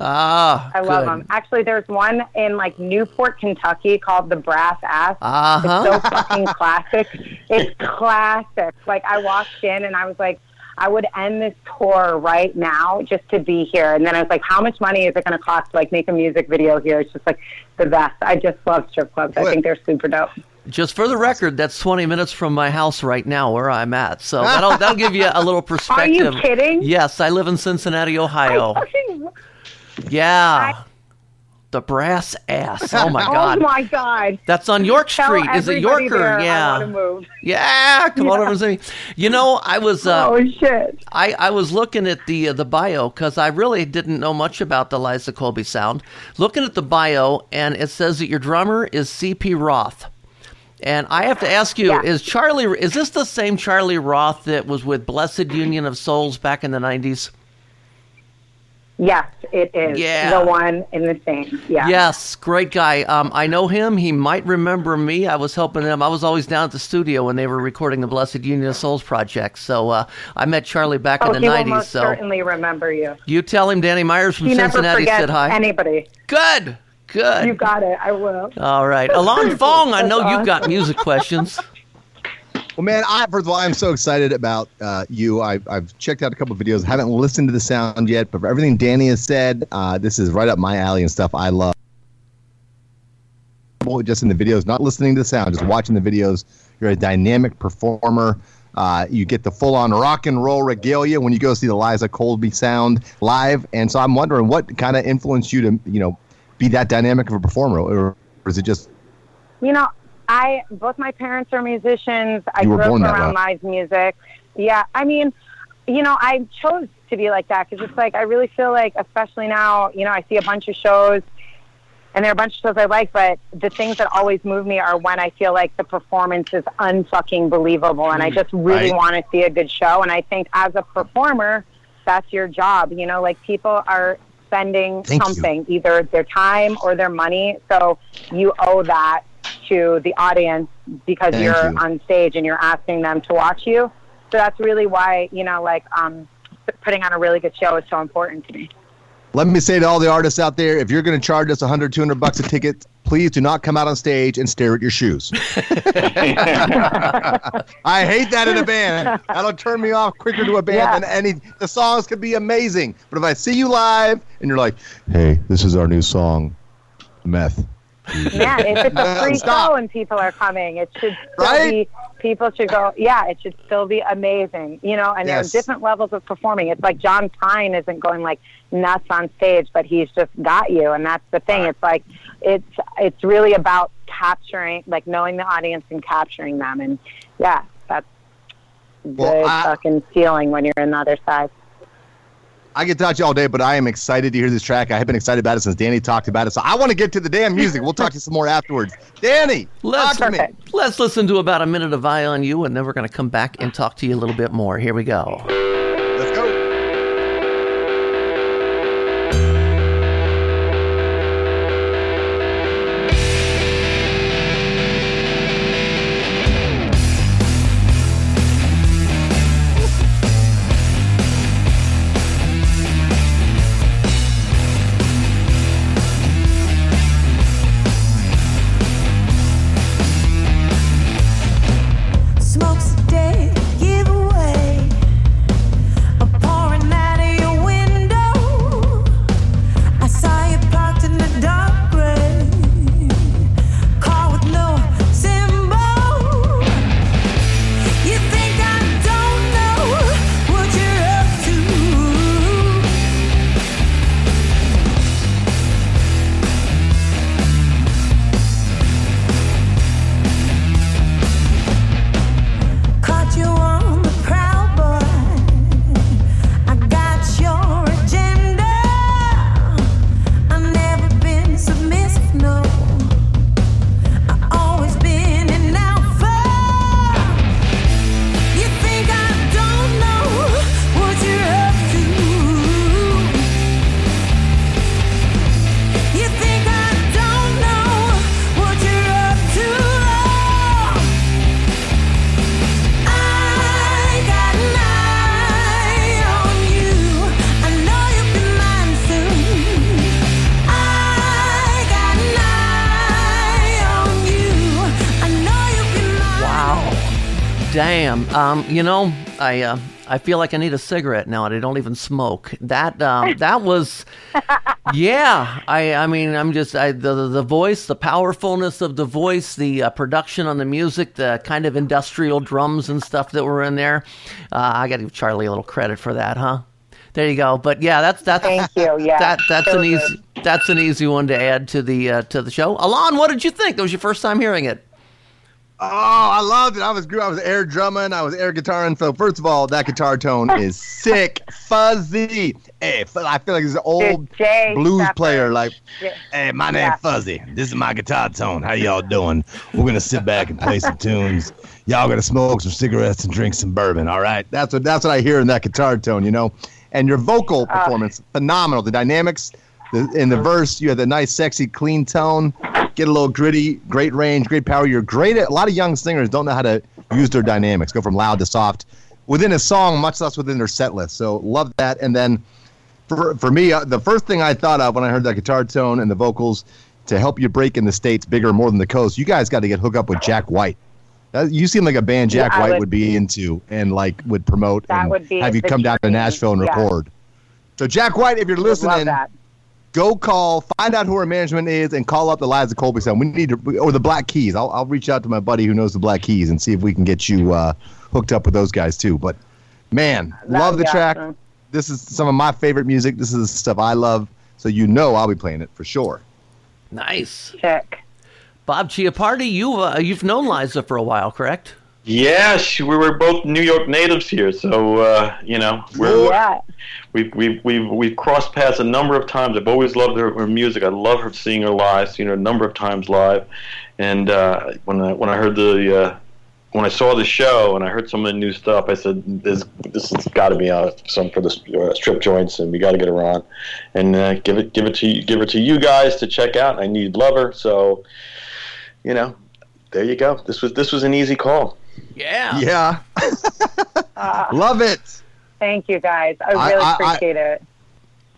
Ah, I love good. them. Actually, there's one in like Newport, Kentucky called the Brass Ass. Uh-huh. It's so fucking classic. It's classic. Like I walked in and I was like, I would end this tour right now just to be here. And then I was like, how much money is it going to cost to like make a music video here? It's just like the best. I just love strip clubs. I think they're super dope. Just for the record, that's 20 minutes from my house right now, where I'm at. So that'll that'll give you a little perspective. Are you kidding? Yes, I live in Cincinnati, Ohio. Yeah, the brass ass. Oh my god, Oh my god. that's on York Tell Street. Is it Yorker? there I yeah. Yeah, come on over and see me. You know, I was. Uh, Oh shit! I, I was looking at the uh, the bio because I really didn't know much about the Liza Colby sound. Looking at the bio, and it says that your drummer is C.P. Roth. And I have to ask you: Is Charlie? Is this the same Charlie Roth that was with Blessed Union of Souls back in the nineties? Yes, it is. Yeah. The one in the same. Yeah. Yes, great guy. Um, I know him. He might remember me. I was helping him. I was always down at the studio when they were recording the Blessed Union of Souls project. So uh, I met Charlie back Oh, in the he will nineties. most So certainly remember you. you tell him Danny Myers from he Cincinnati said hi. anybody. Good. Good. You got it. I will. All right, Alon Fong. I know you've got music questions. Well, man, I first of all, I'm so excited about uh, you. I, I've checked out a couple of videos. Haven't listened to the sound yet, but for everything Danny has said, uh, this is right up my alley and stuff I love. Just in the videos, not listening to the sound, just watching the videos. You're a dynamic performer. Uh, you get the full-on rock and roll regalia when you go see the Liza Colby sound live, and so I'm wondering what kind of influenced you to, you know, be that dynamic of a performer, or, or is it just You know, I both my parents are musicians. I You were grew up born that around live music. Yeah, I mean, you know, I chose to be like that because it's like I really feel like, especially now, you know, I see a bunch of shows, and there are a bunch of shows I like, but the things that always move me are when I feel like the performance is unfucking believable, and I mm, just really Right. want to see a good show. And I think as a performer, that's your job. You know, like people are spending Thank you. something, either their time or their money, so you owe that to the audience because Thank you're you. on stage and you're asking them to watch you. So that's really why, you know, like um, putting on a really good show is so important to me. Let me say to all the artists out there, if you're going to charge us 100, 200 bucks a ticket, please do not come out on stage and stare at your shoes. I hate that in a band. That'll turn me off quicker to a band Yeah. than any. The songs could be amazing, but if I see you live and you're like, "Hey, this is our new song, Meth," Yeah, if it's a free show and people are coming, it should still Right? be. People should go. Yeah, it should still be amazing. You know, and Yes. there are different levels of performing. It's like John Prine isn't going like nuts on stage, but he's just got you, and that's the thing. It's like it's it's really about capturing, like knowing the audience and capturing them, and yeah, that's good fucking feeling when you're on the other side. I get to talk to you all day, but I am excited to hear this track. I have been excited about it since Danny talked about it. So I want to get to the damn music. We'll talk to you some more afterwards. Danny, Let's, talk to me. let's listen to about a minute of Eye on You, and then we're going to come back and talk to you a little bit more. Here we go. Damn. Um, you know, I uh, I feel like I need a cigarette now, and I don't even smoke. That um, that was, yeah. I I mean, I'm just I, the the- voice, the powerfulness of the voice, the uh, production on the music, the kind of industrial drums and stuff that were in there. Uh, I got to give Charlie a little credit for that, huh? There you go. But yeah, that's that's Thank you. Yeah, that that's so an easy that's an easy one to add to the uh, to the show. Alon, what did you think? That was your first time hearing it. Oh, I loved it. I was I was air drumming, I was air guitaring. So first of all, that guitar tone is sick, fuzzy. Hey, I feel like it's an old blues player. Like, hey, my name's Yeah. Fuzzy. This is my guitar tone. How y'all doing? We're gonna sit back and play some tunes. Y'all gonna smoke some cigarettes and drink some bourbon. All right, that's what that's what I hear in that guitar tone. You know, and your vocal performance phenomenal. The dynamics. The, in the verse, you had the nice, sexy, clean tone. Get a little gritty, great range, great power. You're great at a lot of young singers don't know how to use their dynamics, go from loud to soft within a song, much less within their set list. So love that. And then for, for me, uh, the first thing I thought of when I heard that guitar tone and the vocals to help you break in the states bigger more than the coast, you guys got to get hooked up with Jack White. That, you seem like a band Jack I White would, would- be into and like would promote That and would be have you come down to Nashville and yeah. record. So Jack White, if you're listening, that. Go call, find out who our management is, and call up the Liza Colby sound. We need to, or the Black Keys. I'll, I'll reach out to my buddy who knows the Black Keys and see if we can get you uh, hooked up with those guys too. But man, love the track. awesome. This is some of my favorite music. This is the stuff I love. So you know I'll be playing it for sure. Nice. Sick. Bob Chiappardi, you uh, you've known Liza for a while, correct? Yes, we were both New York natives here, so uh, you know we're Yeah. we've we've we've we've crossed paths a number of times. I've always loved her, her music. I love her seeing her live, seen her a number of times live. And uh, when I when I heard the uh, when I saw the show and I heard some of the new stuff, I said this this has got to be uh, some for the uh, strip joints, and we got to get her on and uh, give it give it to you, give her to you guys to check out. I need love her, so you know there you go. This was this was an easy call. Yeah. Yeah. Uh, Love it. Thank you guys. I I- really I- I- appreciate it.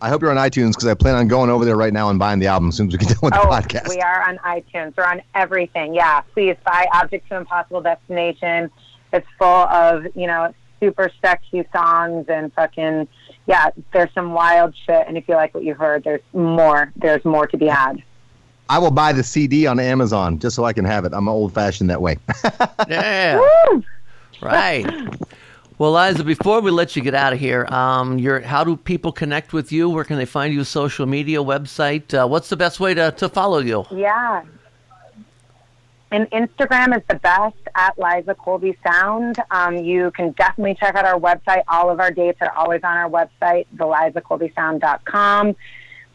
I hope you're on iTunes because I plan on going over there right now and buying the album as soon as we get done with the Oh, podcast. we are on iTunes. We're on everything. Yeah, please buy Object to Impossible Destination. It's full of, you know, super sexy songs and fucking, yeah, there's some wild shit. And if you like what you heard, there's more. There's more to be had. I will buy the CD on Amazon just so I can have it. I'm old fashioned that way. Yeah. Right. Well, Liza, before we let you get out of here, um, your how do people connect with you? Where can they find you? Social media, website? Uh, what's the best way to, to follow you? Yeah. and Instagram is the best at Liza Colby Sound. Um, you can definitely check out our website. All of our dates are always on our website, thelizacolbysound.com.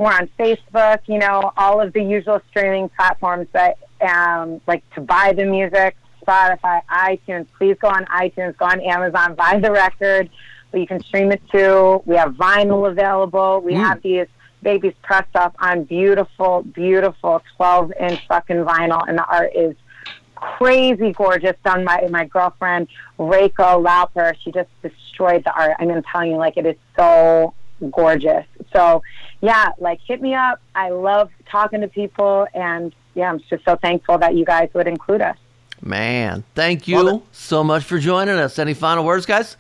We're on Facebook, you know, all of the usual streaming platforms that um, like to buy the music, Spotify, iTunes. Please go on iTunes, go on Amazon, buy the record. But you can stream it too. We have vinyl available. We Mm. have these babies pressed up on beautiful, beautiful 12 inch fucking vinyl, and the art is crazy gorgeous done by my girlfriend Reiko Lauper. She just destroyed the art. I mean, I'm telling you, like it is so gorgeous. So yeah, like hit me up. I love talking to people, and yeah, I'm just so thankful that you guys would include us. Man, thank you so much for joining us. Any final words, guys?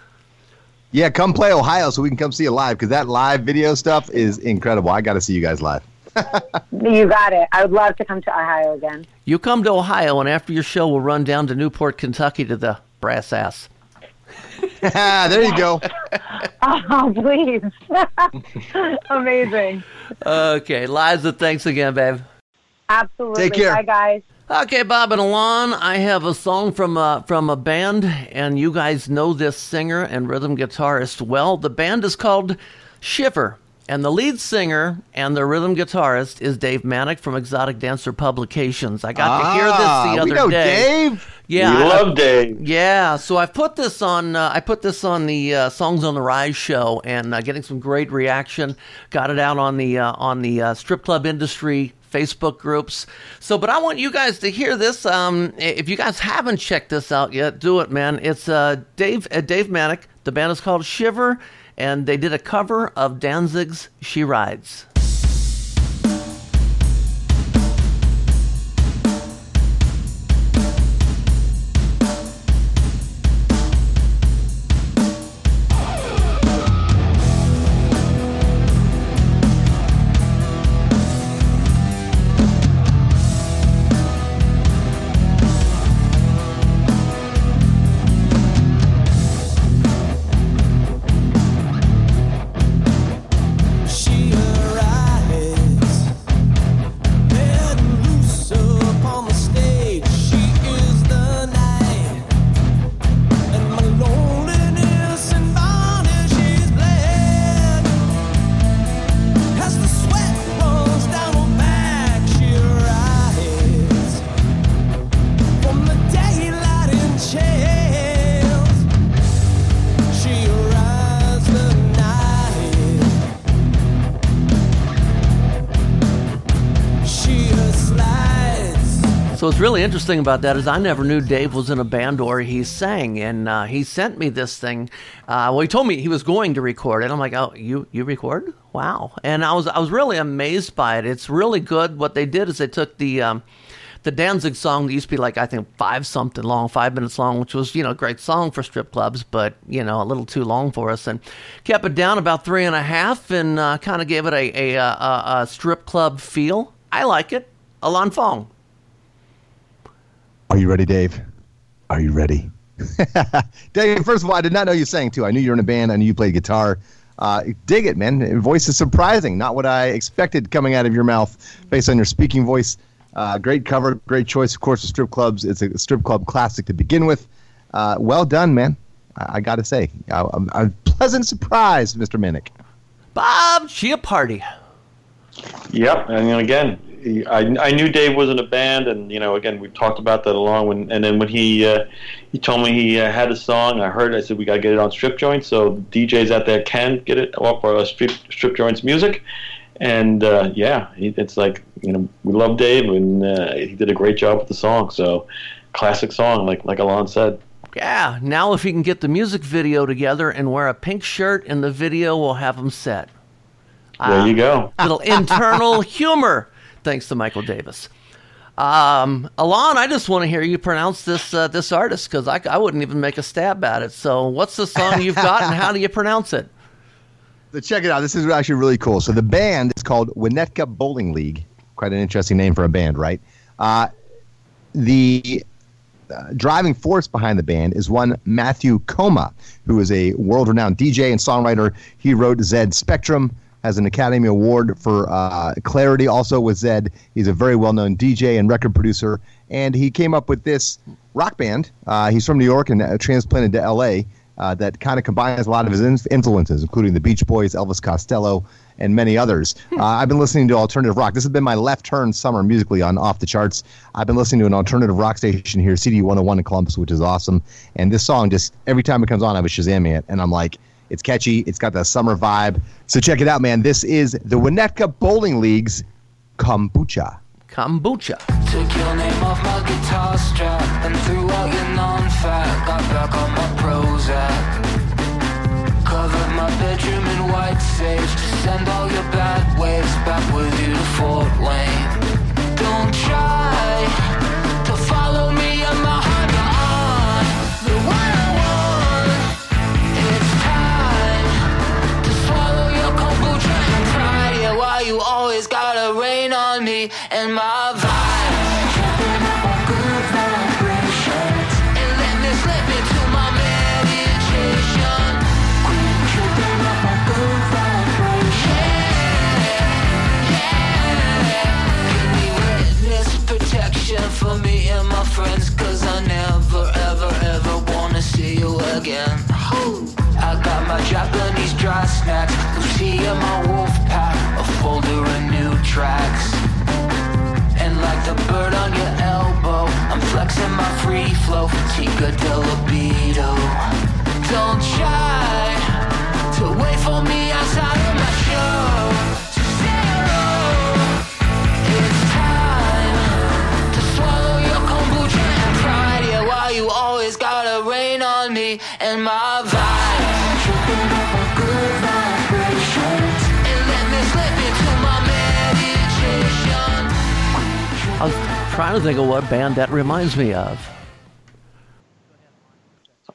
Yeah, come play Ohio so we can come see you live because that live video stuff is incredible. I got to see you guys live. You got it. I would love to come to Ohio again. You come to Ohio, and after your show, we'll run down to Newport, Kentucky to the brass ass. there you go. Oh, please. Amazing. Okay, Liza, thanks again, babe. Absolutely. Take care. Bye, guys. Okay, Bob and Alon, I have a song from a, from a band, and you guys know this singer and rhythm guitarist well. The band is called Shiver, and the lead singer and the rhythm guitarist is Dave Manack from Exotic Dancer Publications. I got to hear this Ah, the other we know day. Dave. Yeah, We I- love Dave. Yeah, so I put this on. Uh, I put this on the uh, Songs on the Rise show, and uh, getting some great reaction. Got it out on the uh, on the uh, strip club industry Facebook groups. So, but I want you guys to hear this. Um, if you guys haven't checked this out yet, do it, man. It's uh, Dave uh, Dave Manack. The band is called Shiver, and they did a cover of Danzig's "She Rides." Really interesting about that is I never knew Dave was in a band or he sang, and uh, he sent me this thing. Uh, well, he told me he was going to record it. I'm like, oh, you you record? Wow! And I was I was really amazed by it. It's really good. What they did is they took the um, the Danzig song that used to be like I think five something long, five minutes long, which was you know a great song for strip clubs, but you know a little too long for us, and kept it down about three and a half, and uh, kind of gave it a a, a a strip club feel. I like it. Alon Fong. Are you ready, Dave? Are you ready? Dave, first of all, I did not know you sang too. I knew you were in a band. I knew you played guitar. Uh, dig it, man. Your voice is surprising. Not what I expected coming out of your mouth based on your speaking voice. Uh, great cover, great choice, of course, of strip clubs. It's a strip club classic to begin with. Uh, well done, man. I, I got to say, I, I'm, I'm pleasant surprise, Mr. Minnick. Bob Chiappardi. Yep, and then again, he- I, I knew Dave was in a band, and you know, again, we talked about that Alon. When and then when he uh, he told me he uh, had a song, I heard. It, I said we got to get it on Strip Joints, so DJs out there can get it off our Strip Strip Joints music. And uh, yeah, he, it's like you know, we love Dave, and uh, he did a great job with the song. So, classic song, like like Alon said. Yeah, now if he can get the music video together and wear a pink shirt in the video, we'll have him set. There you go. Little internal humor, thanks to Michael Davis. Um, Alon, I just want to hear you pronounce this uh, this artist because I, I wouldn't even make a stab at it. So, what's the song you've got, and how do you pronounce it? So check it out. This is actually really cool. So the band is called Winnetka Bowling League. Quite an interesting name for a band, right? Uh, the uh, driving force behind the band is one Matthew Koma, who is a world-renowned DJ and songwriter. He wrote Zedd Spectrum, has an Academy Award for uh, clarity. Also with Zedd, he's a very well-known DJ and record producer, and he came up with this rock band. Uh, he's from New York and uh, transplanted to L.A. Uh, that kind of combines a lot of his in- influences, including the Beach Boys, Elvis Costello, and many others. Uh, I've been listening to alternative rock. This has been my left turn summer musically on Off the Charts. I've been listening to an alternative rock station here, CD 101 in Columbus, which is awesome. And this song, just every time it comes on, I was Shazamming it. And I'm like, it's catchy. It's got that summer vibe. So check it out, man. This is the Winnetka Bowling League's Kombucha. Kombucha. Took your name off my guitar strap and threw out your non-fat. Got back on my Prozac. Covered my bedroom in white sage to send all your bad and my vibe. And let me slip into my meditation. Yeah Give me witness protection for me and my friends, cause I never, ever, ever wanna see you again. I got my Japanese dry snacks, Lucy and my wolf pack, a folder of new tracks. Bird on your elbow, I'm flexing my free flow, Tika de libido. Don't try to wait for me outside of my show. Zero. It's time to swallow your kombucha pride. Yeah, why you always gotta rain on me and my trying to think of what band that reminds me of.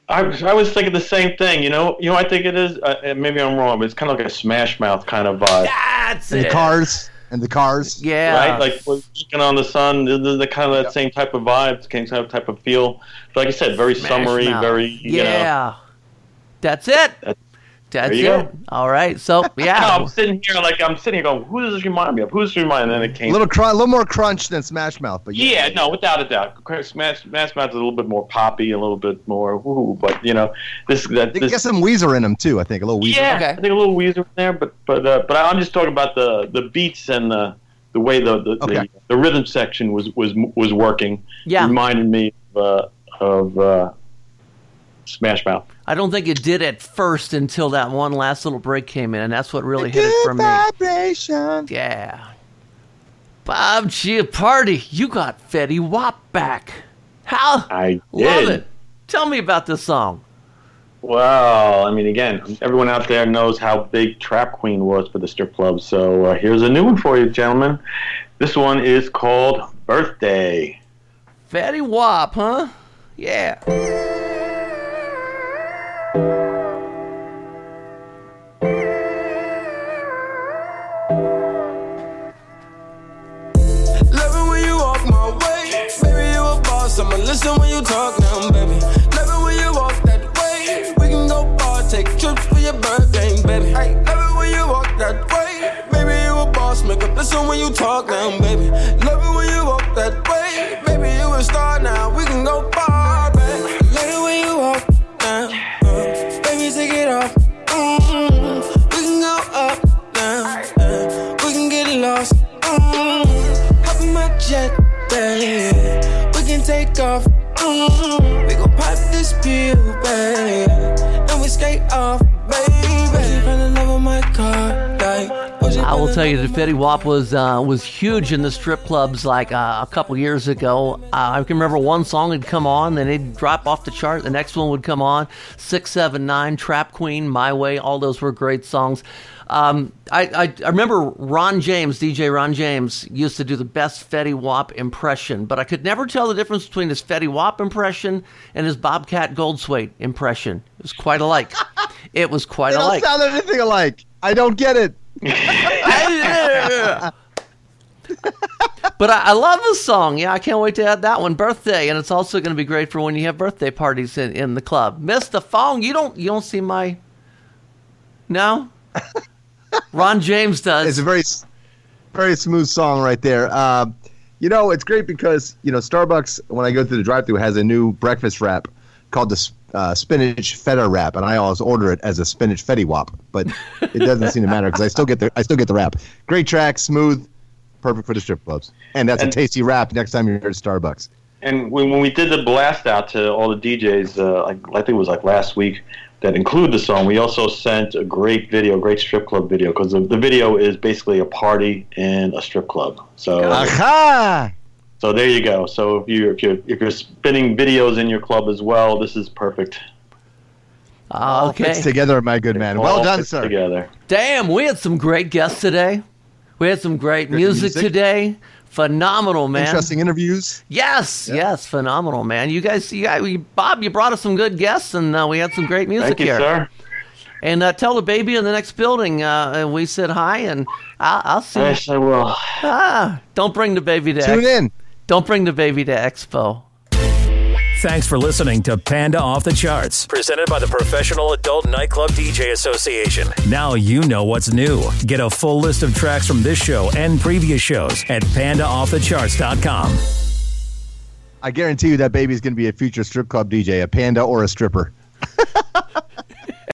I, was- I was thinking the same thing. You know, you know, I think it is. Uh, maybe I'm wrong, but it's kind of like a Smash Mouth kind of vibe. That's And the cars. And the cars. Yeah. Right, like looking on the sun, the, the, the kind of that same type of vibe, same type type of feel. Like I said, very summery, Mouth. very you know. Yeah. That's it. That's there you it. go. All right. So No, yeah. I'm sitting here like I'm sitting here going, who does this remind me of? Who does this remind? And then it A little, cr- a little more crunch than Smash Mouth, but yeah. Yeah, no, without a doubt. Smash, Smash Mouth is a little bit more poppy, a little bit more woo, but you know, this that They this, get some Weezer in them too. I think a little Weezer. yeah, I think a little Weezer in there, but but uh, but I'm just talking about the the beats and the the way the the, Okay. the, the rhythm section was was was working. Yeah. reminded me of uh, of uh, Smash Mouth. I don't think it did at first until that one last little break came in, and that's what really hit it for me. Vibration. Yeah. Bob Chiappardi, you got Fetty Wap back. How? I Love it. Tell me about this song. Well, I mean, again, everyone out there knows how big Trap Queen was for the strip club. So uh, here's a new one for you, gentlemen. This one is called Birthday. Fetty Wap, huh? Yeah. Listen when you talk now, baby. Love it when you walk that way. We can go far, take trips for your birthday, baby. Hey, love it when you walk that way. Baby, you a boss. Make up listen when you talk now, baby. Love it when you walk that way. Baby, you a star now. Pill, baby. And we skate off, baby. Push it love of my car, like. I will tell you that Fetty Wap was uh, was huge in the strip clubs like uh, a couple years ago. Uh, I can remember one song would come on, then it'd drop off the chart. The next one would come on. Six, seven, nine, Trap Queen, My Way. All those were great songs. Um, I, I, I remember Ron James, DJ Ron James, used to do the best Fetty Wap impression, but I could never tell the difference between his Fetty Wap impression and his Bobcat Goldthwait impression. It was quite alike. It was quite They don't alike. sound anything alike. I don't get it. But I, I love the song. Yeah, I can't wait to add that one. Birthday, and it's also going to be great for when you have birthday parties in, in the club. Mr. Fong, you don't you don't see my No? Ron James does. It's a very, very smooth song right there. Uh, you know, it's great because you know Starbucks when I go through the drive-through has a new breakfast wrap called the uh, spinach feta wrap, and I always order it as a spinach fetty wop, but it doesn't seem to matter because I still get the I still get the wrap. Great track, smooth, perfect for the strip clubs, and that's And- a tasty wrap next time you're at Starbucks. And when, when we did the blast out to all the DJs, uh, like, I think it was like last week, that include the song, we also sent a great video, a great strip club video, because the, the video is basically a party in a strip club. So, Aha! so there you go. So if you if you if you're spinning videos in your club as well, this is perfect. Ah, okay. Fits together, my good man. Well done, fits sir. Together. Damn, we had some great guests today. We had some great music, music. today. Phenomenal, man. Interesting interviews. Yes, yes, phenomenal, man. You guys, you guys, you, Bob, you brought us some good guests, and uh, we had some great music Thank you, here. sir. And uh, tell the baby in the next building uh, we said hi, and I'll, I'll see. Yes, I will. Ah, don't bring the baby to Tune in. Don't bring the baby to Expo. Thanks for listening to Panda Off the Charts, presented by the Professional Adult Nightclub DJ Association. Now you know what's new. Get a full list of tracks from this show and previous shows at pandaoffthecharts.com. I guarantee you that baby's going to be a future strip club DJ, a panda or a stripper.